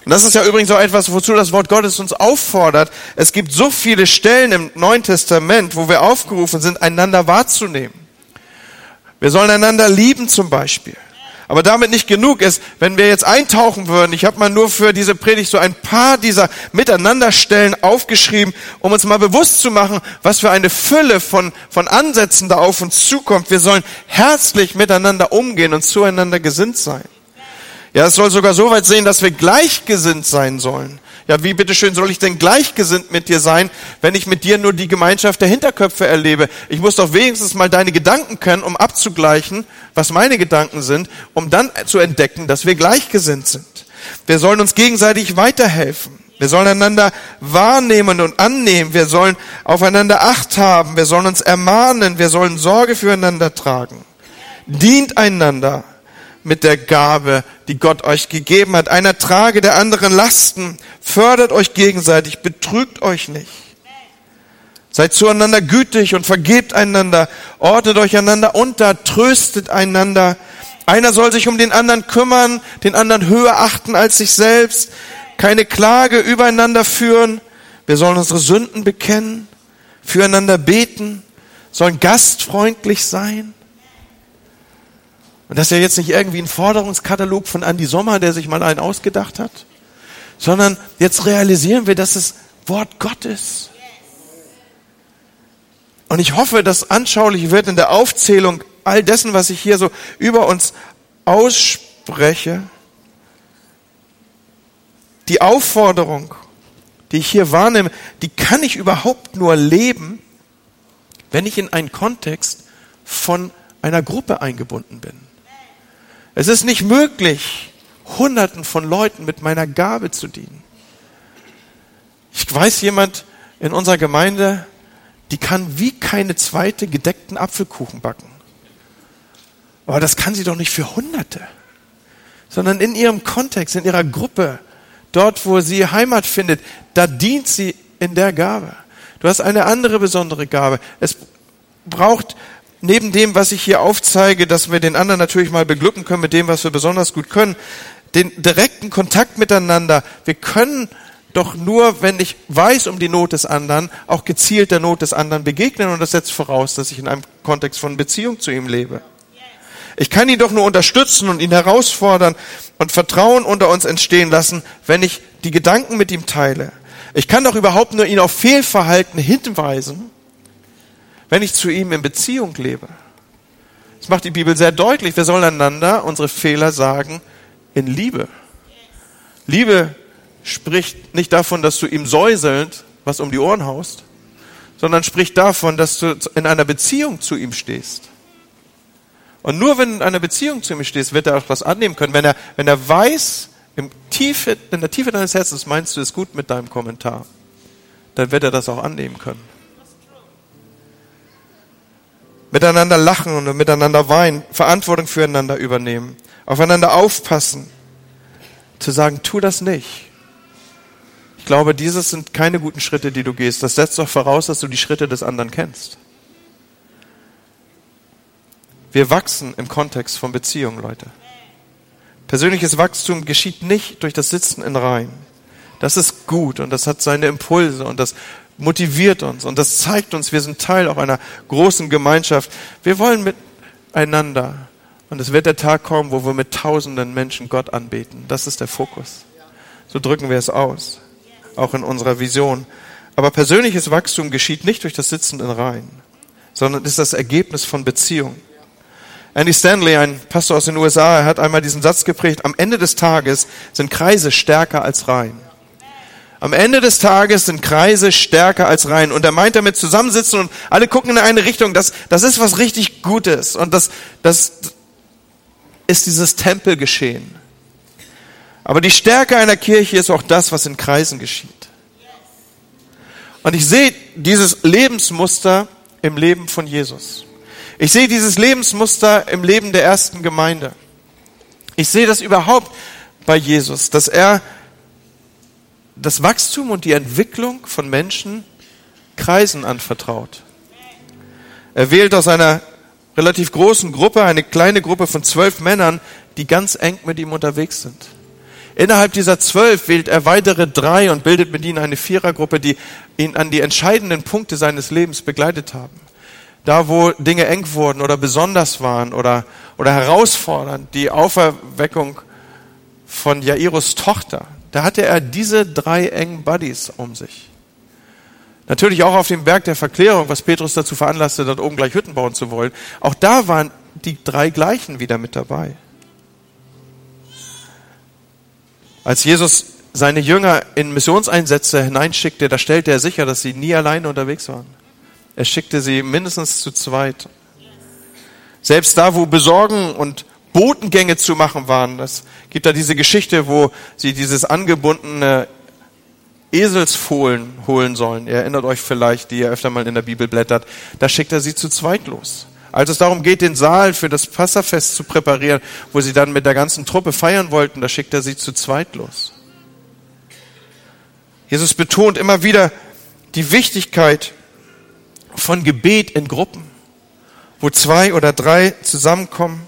Und das ist ja übrigens auch etwas, wozu das Wort Gottes uns auffordert. Es gibt so viele Stellen im Neuen Testament, wo wir aufgerufen sind, einander wahrzunehmen. Wir sollen einander lieben zum Beispiel. Aber damit nicht genug ist, wenn wir jetzt eintauchen würden. Ich habe mal nur für diese Predigt so ein paar dieser Miteinanderstellen aufgeschrieben, um uns mal bewusst zu machen, was für eine Fülle von, von Ansätzen da auf uns zukommt. Wir sollen herzlich miteinander umgehen und zueinander gesinnt sein. Ja, es soll sogar so weit sehen, dass wir gleichgesinnt sein sollen. Ja, wie bitteschön soll ich denn gleichgesinnt mit dir sein, wenn ich mit dir nur die Gemeinschaft der Hinterköpfe erlebe? Ich muss doch wenigstens mal deine Gedanken kennen, um abzugleichen, was meine Gedanken sind, um dann zu entdecken, dass wir gleichgesinnt sind. Wir sollen uns gegenseitig weiterhelfen. Wir sollen einander wahrnehmen und annehmen. Wir sollen aufeinander Acht haben. Wir sollen uns ermahnen. Wir sollen Sorge füreinander tragen. Dient einander mit der Gabe, die Gott euch gegeben hat. Einer trage der anderen Lasten, fördert euch gegenseitig, betrügt euch nicht. Seid zueinander gütig und vergebt einander, ordnet euch einander unter, tröstet einander. Einer soll sich um den anderen kümmern, den anderen höher achten als sich selbst, keine Klage übereinander führen. Wir sollen unsere Sünden bekennen, füreinander beten, sollen gastfreundlich sein. Und das ist ja jetzt nicht irgendwie ein Forderungskatalog von Andy Sommer, der sich mal einen ausgedacht hat, sondern jetzt realisieren wir, dass es Wort Gottes. Und ich hoffe, dass anschaulich wird in der Aufzählung all dessen, was ich hier so über uns ausspreche, die Aufforderung, die ich hier wahrnehme, die kann ich überhaupt nur leben, wenn ich in einen Kontext von einer Gruppe eingebunden bin. Es ist nicht möglich, Hunderten von Leuten mit meiner Gabe zu dienen. Ich weiß jemand in unserer Gemeinde, die kann wie keine zweite gedeckten Apfelkuchen backen. Aber das kann sie doch nicht für Hunderte, sondern in ihrem Kontext, in ihrer Gruppe, dort, wo sie Heimat findet, da dient sie in der Gabe. Du hast eine andere besondere Gabe. Es braucht neben dem, was ich hier aufzeige, dass wir den anderen natürlich mal beglücken können mit dem, was wir besonders gut können, den direkten Kontakt miteinander. Wir können doch nur, wenn ich weiß um die Not des anderen, auch gezielt der Not des anderen begegnen. Und das setzt voraus, dass ich in einem Kontext von Beziehung zu ihm lebe. Ich kann ihn doch nur unterstützen und ihn herausfordern und Vertrauen unter uns entstehen lassen, wenn ich die Gedanken mit ihm teile. Ich kann doch überhaupt nur ihn auf Fehlverhalten hinweisen, wenn ich zu ihm in Beziehung lebe. Das macht die Bibel sehr deutlich. Wir sollen einander unsere Fehler sagen in Liebe. Liebe spricht nicht davon, dass du ihm säuselnd was um die Ohren haust, sondern spricht davon, dass du in einer Beziehung zu ihm stehst. Und nur wenn du in einer Beziehung zu ihm stehst, wird er auch was annehmen können. Wenn er, wenn er weiß, im Tiefe, in der Tiefe deines Herzens meinst du es gut mit deinem Kommentar, dann wird er das auch annehmen können. Miteinander lachen und miteinander weinen, Verantwortung füreinander übernehmen, aufeinander aufpassen, zu sagen, tu das nicht. Ich glaube, dieses sind keine guten Schritte, die du gehst. Das setzt doch voraus, dass du die Schritte des anderen kennst. Wir wachsen im Kontext von Beziehungen, Leute. Persönliches Wachstum geschieht nicht durch das Sitzen in Reihen. Das ist gut und das hat seine Impulse und das motiviert uns und das zeigt uns, wir sind Teil auch einer großen Gemeinschaft. Wir wollen miteinander und es wird der Tag kommen, wo wir mit tausenden Menschen Gott anbeten. Das ist der Fokus. So drücken wir es aus, auch in unserer Vision. Aber persönliches Wachstum geschieht nicht durch das Sitzen in Reihen, sondern ist das Ergebnis von Beziehungen. Andy Stanley, ein Pastor aus den USA, hat einmal diesen Satz geprägt, am Ende des Tages sind Kreise stärker als Reihen. Am Ende des Tages sind Kreise stärker als Reihen. Und er meint damit zusammensitzen und alle gucken in eine Richtung. Das, das ist was richtig Gutes. Und das, das ist dieses Tempelgeschehen. Aber die Stärke einer Kirche ist auch das, was in Kreisen geschieht. Und ich sehe dieses Lebensmuster im Leben von Jesus. Ich sehe dieses Lebensmuster im Leben der ersten Gemeinde. Ich sehe das überhaupt bei Jesus, dass er das Wachstum und die Entwicklung von Menschen Kreisen anvertraut. Er wählt aus einer relativ großen Gruppe eine kleine Gruppe von zwölf Männern, die ganz eng mit ihm unterwegs sind. Innerhalb dieser zwölf wählt er weitere drei und bildet mit ihnen eine Vierergruppe, die ihn an die entscheidenden Punkte seines Lebens begleitet haben da wo Dinge eng wurden oder besonders waren oder, oder herausfordernd, die Auferweckung von Jairus Tochter, da hatte er diese drei engen Buddies um sich. Natürlich auch auf dem Berg der Verklärung, was Petrus dazu veranlasste, dort oben gleich Hütten bauen zu wollen. Auch da waren die drei gleichen wieder mit dabei. Als Jesus seine Jünger in Missionseinsätze hineinschickte, da stellte er sicher, dass sie nie alleine unterwegs waren. Er schickte sie mindestens zu zweit. Selbst da, wo Besorgen und Botengänge zu machen waren, es gibt da diese Geschichte, wo sie dieses angebundene Eselsfohlen holen sollen. Ihr erinnert euch vielleicht, die ihr öfter mal in der Bibel blättert. Da schickt er sie zu zweit los. Als es darum geht, den Saal für das Passafest zu präparieren, wo sie dann mit der ganzen Truppe feiern wollten, da schickt er sie zu zweit los. Jesus betont immer wieder die Wichtigkeit von Gebet in Gruppen, wo zwei oder drei zusammenkommen,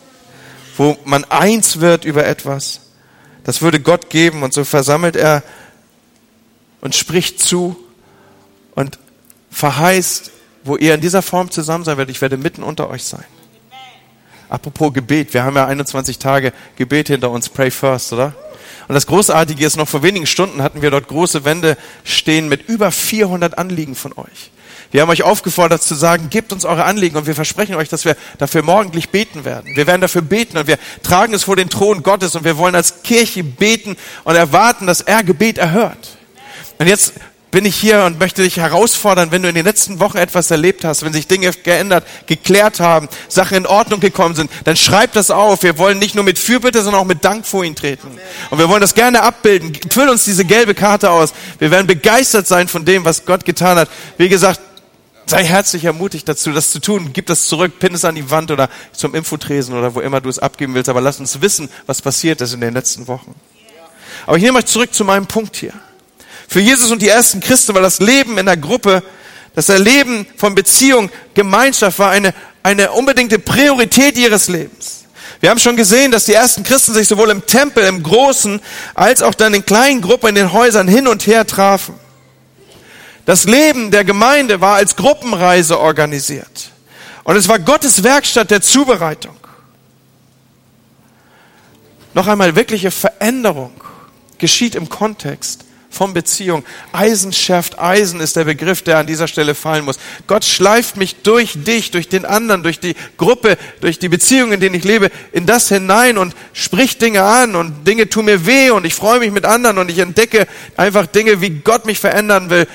wo man eins wird über etwas. Das würde Gott geben und so versammelt er und spricht zu und verheißt, wo ihr in dieser Form zusammen sein werdet, ich werde mitten unter euch sein. Apropos Gebet, wir haben ja 21 Tage Gebet hinter uns, pray first, oder? Und das Großartige ist, noch vor wenigen Stunden hatten wir dort große Wände stehen mit über 400 Anliegen von euch. Wir haben euch aufgefordert zu sagen, gebt uns eure Anliegen und wir versprechen euch, dass wir dafür morgendlich beten werden. Wir werden dafür beten und wir tragen es vor den Thron Gottes und wir wollen als Kirche beten und erwarten, dass er Gebet erhört. Und jetzt bin ich hier und möchte dich herausfordern, wenn du in den letzten Wochen etwas erlebt hast, wenn sich Dinge geändert, geklärt haben, Sachen in Ordnung gekommen sind, dann schreib das auf. Wir wollen nicht nur mit Fürbitte, sondern auch mit Dank vor ihn treten. Und wir wollen das gerne abbilden. Füll uns diese gelbe Karte aus. Wir werden begeistert sein von dem, was Gott getan hat. Wie gesagt, sei herzlich ermutigt dazu, das zu tun. Gib das zurück, pin es an die Wand oder zum Infotresen oder wo immer du es abgeben willst. Aber lass uns wissen, was passiert ist in den letzten Wochen. Aber ich nehme euch zurück zu meinem Punkt hier. Für Jesus und die ersten Christen war das Leben in der Gruppe, das Erleben von Beziehung, Gemeinschaft war eine, eine unbedingte Priorität ihres Lebens. Wir haben schon gesehen, dass die ersten Christen sich sowohl im Tempel, im Großen, als auch dann in kleinen Gruppen in den Häusern hin und her trafen. Das Leben der Gemeinde war als Gruppenreise organisiert. Und es war Gottes Werkstatt der Zubereitung. Noch einmal, wirkliche Veränderung geschieht im Kontext von Beziehung. Eisen schärft Eisen ist der Begriff, der an dieser Stelle fallen muss. Gott schleift mich durch dich, durch den anderen, durch die Gruppe, durch die Beziehungen, in denen ich lebe, in das hinein und spricht Dinge an und Dinge tun mir weh und ich freue mich mit anderen und ich entdecke einfach Dinge, wie Gott mich verändern will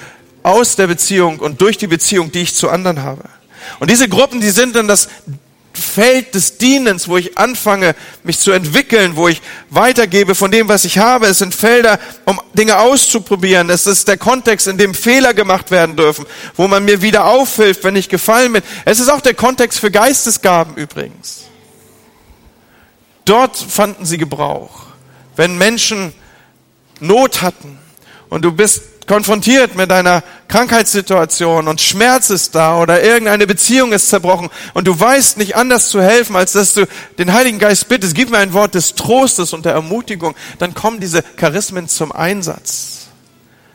aus der Beziehung und durch die Beziehung, die ich zu anderen habe. Und diese Gruppen, die sind dann das Feld des Dienens, wo ich anfange, mich zu entwickeln, wo ich weitergebe von dem, was ich habe. Es sind Felder, um Dinge auszuprobieren. Es ist der Kontext, in dem Fehler gemacht werden dürfen, wo man mir wieder aufhilft, wenn ich gefallen bin. Es ist auch der Kontext für Geistesgaben übrigens. Dort fanden sie Gebrauch. Wenn Menschen Not hatten und du bist konfrontiert mit einer Krankheitssituation und Schmerz ist da oder irgendeine Beziehung ist zerbrochen und du weißt nicht anders zu helfen, als dass du den Heiligen Geist bittest, gib mir ein Wort des Trostes und der Ermutigung, dann kommen diese Charismen zum Einsatz.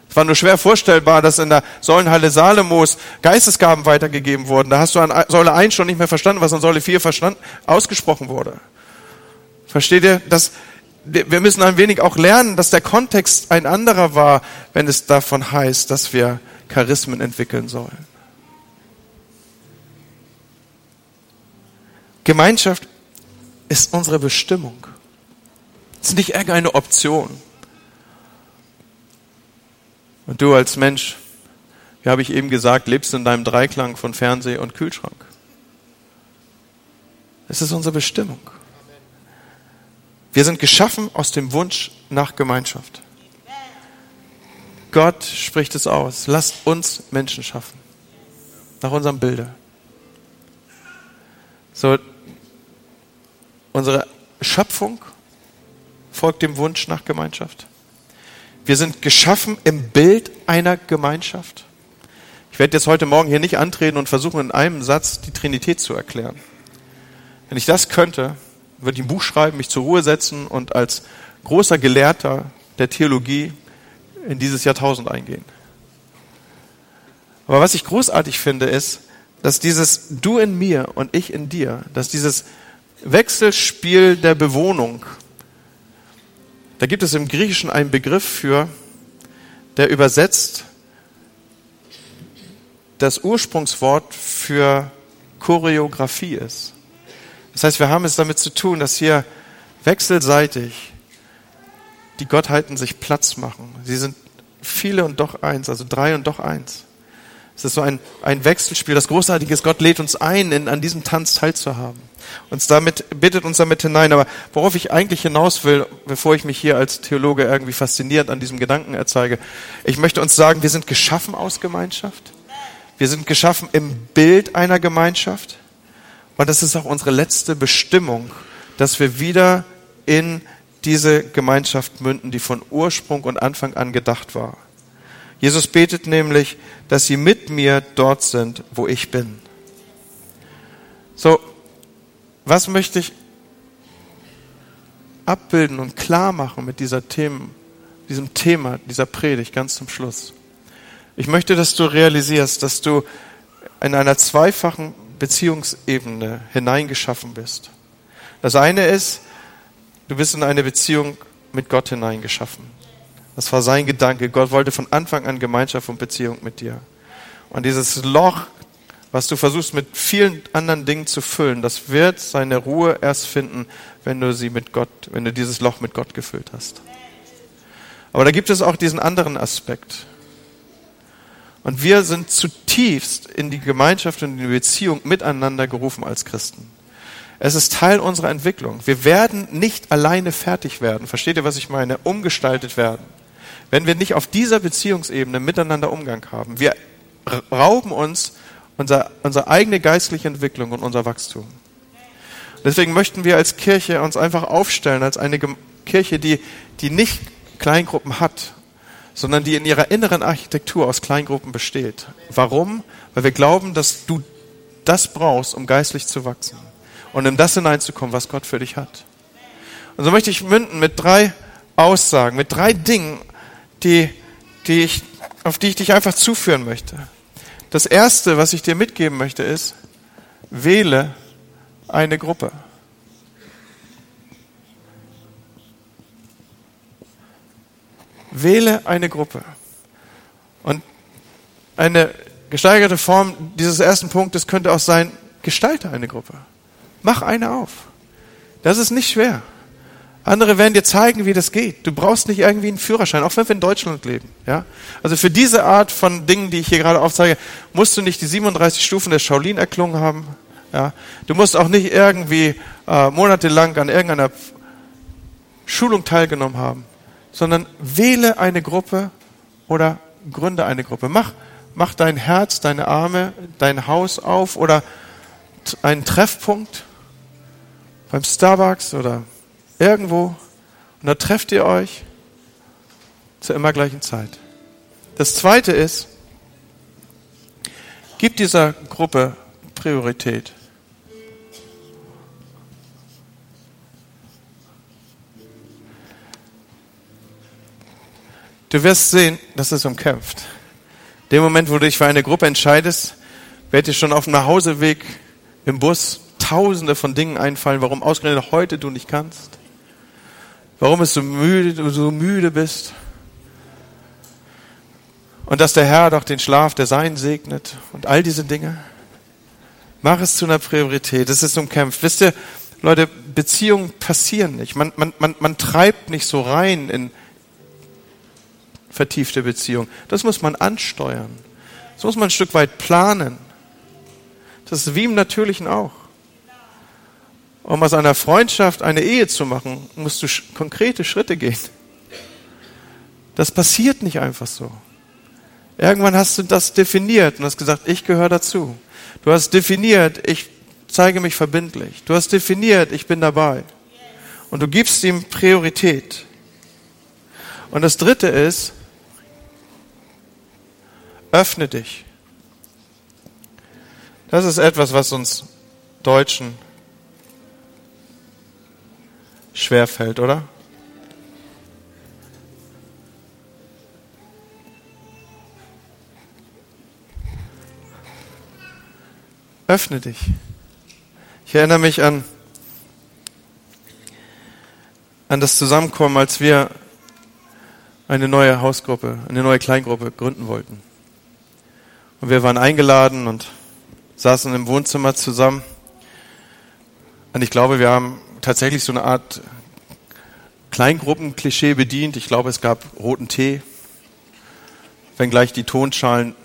Es war nur schwer vorstellbar, dass in der Säulenhalle Salomos Geistesgaben weitergegeben wurden. Da hast du an Säule 1 schon nicht mehr verstanden, was an Säule 4 verstanden, ausgesprochen wurde. Versteht ihr? Das, wir müssen ein wenig auch lernen, dass der Kontext ein anderer war, wenn es davon heißt, dass wir Charismen entwickeln sollen. Gemeinschaft ist unsere Bestimmung. Es ist nicht irgendeine Option. Und du als Mensch, wie habe ich eben gesagt, lebst in deinem Dreiklang von Fernseh und Kühlschrank. Es ist unsere Bestimmung. Wir sind geschaffen aus dem Wunsch nach Gemeinschaft. Gott spricht es aus. Lasst uns Menschen schaffen. Nach unserem Bilde. So, unsere Schöpfung folgt dem Wunsch nach Gemeinschaft. Wir sind geschaffen im Bild einer Gemeinschaft. Ich werde jetzt heute Morgen hier nicht antreten und versuchen, in einem Satz die Trinität zu erklären. Wenn ich das könnte, würde ich ein Buch schreiben, mich zur Ruhe setzen und als großer Gelehrter der Theologie in dieses Jahrtausend eingehen. Aber was ich großartig finde, ist, dass dieses Du in mir und ich in dir, dass dieses Wechselspiel der Bewohnung, da gibt es im Griechischen einen Begriff für, der übersetzt das Ursprungswort für Choreografie ist. Das heißt, wir haben es damit zu tun, dass hier wechselseitig die Gottheiten sich Platz machen. Sie sind viele und doch eins, also drei und doch eins. Es ist so ein, ein Wechselspiel. Das Großartige ist, Gott lädt uns ein, in, an diesem Tanz teilzuhaben. Uns damit, bittet uns damit hinein. Aber worauf ich eigentlich hinaus will, bevor ich mich hier als Theologe irgendwie faszinierend an diesem Gedanken erzeige, ich möchte uns sagen, wir sind geschaffen aus Gemeinschaft. Wir sind geschaffen im Bild einer Gemeinschaft. Und das ist auch unsere letzte Bestimmung, dass wir wieder in diese Gemeinschaft münden, die von Ursprung und Anfang an gedacht war. Jesus betet nämlich, dass sie mit mir dort sind, wo ich bin. So, was möchte ich abbilden und klar machen mit dieser Themen, diesem Thema, dieser Predigt ganz zum Schluss? Ich möchte, dass du realisierst, dass du in einer zweifachen Beziehungsebene hineingeschaffen bist. Das eine ist, du bist in eine Beziehung mit Gott hineingeschaffen. Das war sein Gedanke. Gott wollte von Anfang an Gemeinschaft und Beziehung mit dir. Und dieses Loch, was du versuchst mit vielen anderen Dingen zu füllen, das wird seine Ruhe erst finden, wenn du sie mit Gott, wenn du dieses Loch mit Gott gefüllt hast. Aber da gibt es auch diesen anderen Aspekt. Und wir sind zutiefst in die Gemeinschaft und in die Beziehung miteinander gerufen als Christen. Es ist Teil unserer Entwicklung. Wir werden nicht alleine fertig werden. Versteht ihr, was ich meine? Umgestaltet werden. Wenn wir nicht auf dieser Beziehungsebene miteinander Umgang haben. Wir rauben uns unser, unsere eigene geistliche Entwicklung und unser Wachstum. Deswegen möchten wir als Kirche uns einfach aufstellen als eine Kirche, die, die nicht Kleingruppen hat, sondern die in ihrer inneren Architektur aus Kleingruppen besteht. Warum? Weil wir glauben, dass du das brauchst, um geistlich zu wachsen. Und in das hineinzukommen, was Gott für dich hat. Und so möchte ich münden mit drei Aussagen, mit drei Dingen, die, die ich, auf die ich dich einfach zuführen möchte. Das erste, was ich dir mitgeben möchte, ist, wähle eine Gruppe. Wähle eine Gruppe. Und eine gesteigerte Form dieses ersten Punktes könnte auch sein, gestalte eine Gruppe. Mach eine auf. Das ist nicht schwer. Andere werden dir zeigen, wie das geht. Du brauchst nicht irgendwie einen Führerschein, auch wenn wir in Deutschland leben. Ja? Also für diese Art von Dingen, die ich hier gerade aufzeige, musst du nicht die 37 Stufen der Shaolin erklungen haben. Ja? Du musst auch nicht irgendwie äh, monatelang an irgendeiner Schulung teilgenommen haben, sondern wähle eine Gruppe oder gründe eine Gruppe. Mach, mach dein Herz, deine Arme, dein Haus auf oder einen Treffpunkt beim Starbucks oder irgendwo und da trefft ihr euch zur immer gleichen Zeit. Das zweite ist, gib dieser Gruppe Priorität. Du wirst sehen, dass es umkämpft. Dem Moment, wo du dich für eine Gruppe entscheidest, wird dir schon auf dem Nachhauseweg im Bus tausende von Dingen einfallen, warum ausgerechnet heute du nicht kannst. Warum es so müde, du so müde bist. Und dass der Herr doch den Schlaf der Sein segnet und all diese Dinge. Mach es zu einer Priorität. Es ist umkämpft. Wisst ihr, Leute, Beziehungen passieren nicht. Man, man, man, man treibt nicht so rein in vertiefte Beziehungen. Das muss man ansteuern. Das muss man ein Stück weit planen. Das ist wie im Natürlichen auch. Um aus einer Freundschaft eine Ehe zu machen, musst du konkrete Schritte gehen. Das passiert nicht einfach so. Irgendwann hast du das definiert und hast gesagt, ich gehöre dazu. Du hast definiert, ich zeige mich verbindlich. Du hast definiert, ich bin dabei. Und du gibst ihm Priorität. Und das dritte ist, öffne dich. Das ist etwas, was uns Deutschen schwerfällt, oder? Öffne dich. Ich erinnere mich an, an das Zusammenkommen, als wir eine neue Hausgruppe, eine neue Kleingruppe gründen wollten. Und wir waren eingeladen und saßen im Wohnzimmer zusammen. Und ich glaube, wir haben tatsächlich so eine Art Kleingruppenklischee bedient. Ich glaube, es gab roten Tee, wenngleich die Tonschalen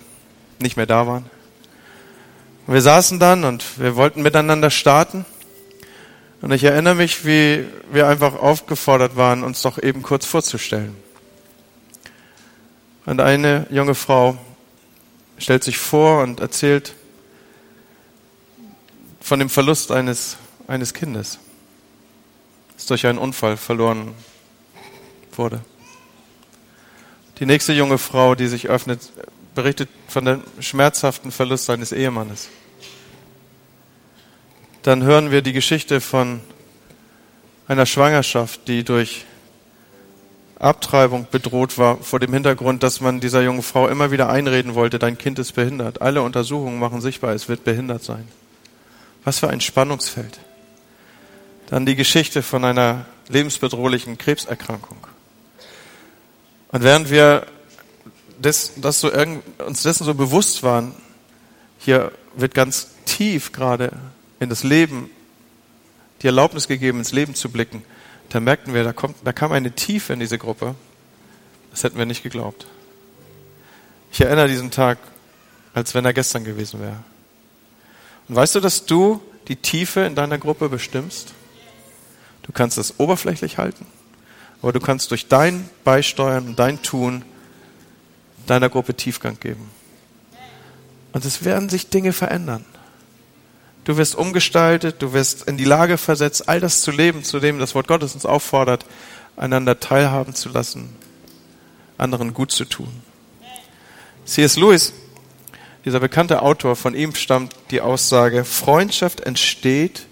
nicht mehr da waren. Wir saßen dann und wir wollten miteinander starten. Und ich erinnere mich, wie wir einfach aufgefordert waren, uns doch eben kurz vorzustellen. Und eine junge Frau stellt sich vor und erzählt, von dem Verlust eines, eines Kindes, das durch einen Unfall verloren wurde. Die nächste junge Frau, die sich öffnet, berichtet von dem schmerzhaften Verlust seines Ehemannes. Dann hören wir die Geschichte von einer Schwangerschaft, die durch Abtreibung bedroht war, vor dem Hintergrund, dass man dieser jungen Frau immer wieder einreden wollte, dein Kind ist behindert. Alle Untersuchungen machen sichtbar, es wird behindert sein. Was für ein Spannungsfeld. Dann die Geschichte von einer lebensbedrohlichen Krebserkrankung. Und während wir das, das so uns dessen so bewusst waren, hier wird ganz tief gerade in das Leben die Erlaubnis gegeben, ins Leben zu blicken, da merkten wir, da, kommt, da kam eine Tiefe in diese Gruppe. Das hätten wir nicht geglaubt. Ich erinnere diesen Tag, als wenn er gestern gewesen wäre. Und weißt du, dass du die Tiefe in deiner Gruppe bestimmst? Du kannst es oberflächlich halten, aber du kannst durch dein Beisteuern und dein Tun deiner Gruppe Tiefgang geben. Und es werden sich Dinge verändern. Du wirst umgestaltet, du wirst in die Lage versetzt, all das zu leben, zu dem das Wort Gottes uns auffordert, einander teilhaben zu lassen, anderen gut zu tun. C.S. Lewis dieser bekannte Autor, von ihm stammt die Aussage, Freundschaft entsteht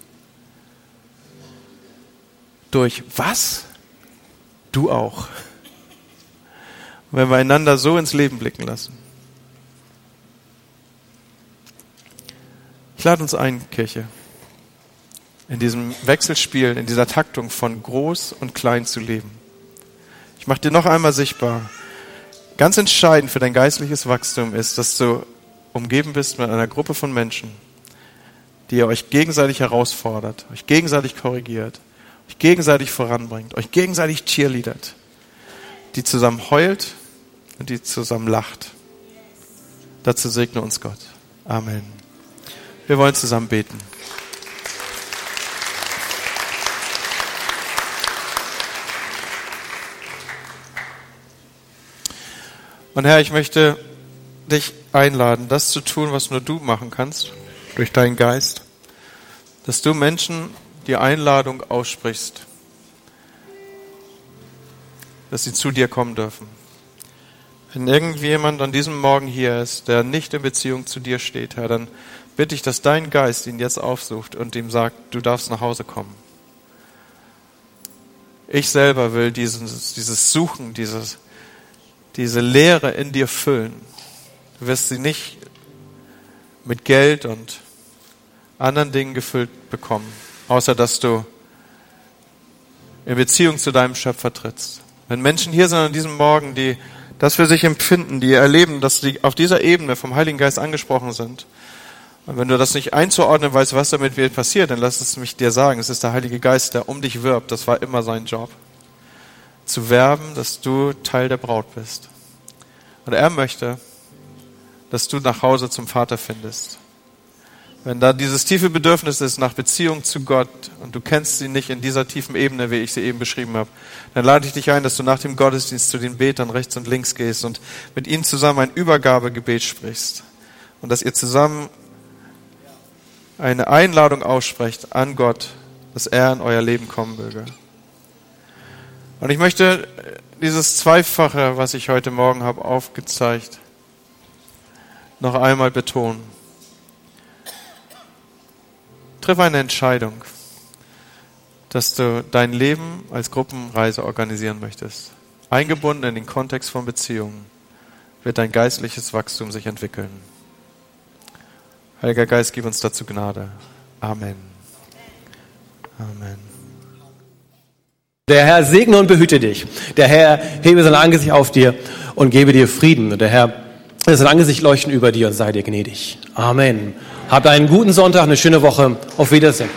durch was? Du auch. Wenn wir einander so ins Leben blicken lassen. Ich lade uns ein, Kirche, in diesem Wechselspiel, in dieser Taktung von groß und klein zu leben. Ich mache dir noch einmal sichtbar, ganz entscheidend für dein geistliches Wachstum ist, dass du umgeben bist mit einer Gruppe von Menschen, die ihr euch gegenseitig herausfordert, euch gegenseitig korrigiert, euch gegenseitig voranbringt, euch gegenseitig cheerleadert, die zusammen heult und die zusammen lacht. Dazu segne uns Gott. Amen. Wir wollen zusammen beten. Und Herr, ich möchte dich einladen, das zu tun, was nur du machen kannst, durch deinen Geist, dass du Menschen die Einladung aussprichst, dass sie zu dir kommen dürfen. Wenn irgendjemand an diesem Morgen hier ist, der nicht in Beziehung zu dir steht, Herr, dann bitte ich, dass dein Geist ihn jetzt aufsucht und ihm sagt, du darfst nach Hause kommen. Ich selber will dieses, dieses Suchen, dieses, diese Leere in dir füllen. Du wirst sie nicht mit Geld und anderen Dingen gefüllt bekommen, außer dass du in Beziehung zu deinem Schöpfer trittst. Wenn Menschen hier sind an diesem Morgen, die das für sich empfinden, die erleben, dass sie auf dieser Ebene vom Heiligen Geist angesprochen sind, und wenn du das nicht einzuordnen weißt, was damit wird passiert, dann lass es mich dir sagen. Es ist der Heilige Geist, der um dich wirbt. Das war immer sein Job. Zu werben, dass du Teil der Braut bist. Und er möchte, dass du nach Hause zum Vater findest. Wenn da dieses tiefe Bedürfnis ist nach Beziehung zu Gott und du kennst sie nicht in dieser tiefen Ebene, wie ich sie eben beschrieben habe, dann lade ich dich ein, dass du nach dem Gottesdienst zu den Betern rechts und links gehst und mit ihnen zusammen ein Übergabegebet sprichst. Und dass ihr zusammen eine Einladung aussprecht an Gott, dass er in euer Leben kommen möge. Und ich möchte dieses Zweifache, was ich heute Morgen habe aufgezeigt, noch einmal betonen. Triff eine Entscheidung, dass du dein Leben als Gruppenreise organisieren möchtest. Eingebunden in den Kontext von Beziehungen wird dein geistliches Wachstum sich entwickeln. Heiliger Geist, gib uns dazu Gnade. Amen. Amen. Der Herr segne und behüte dich. Der Herr hebe sein Angesicht auf dir und gebe dir Frieden. Der Herr lässt sein Angesicht leuchten über dir und sei dir gnädig. Amen. Habt einen guten Sonntag, eine schöne Woche. Auf Wiedersehen.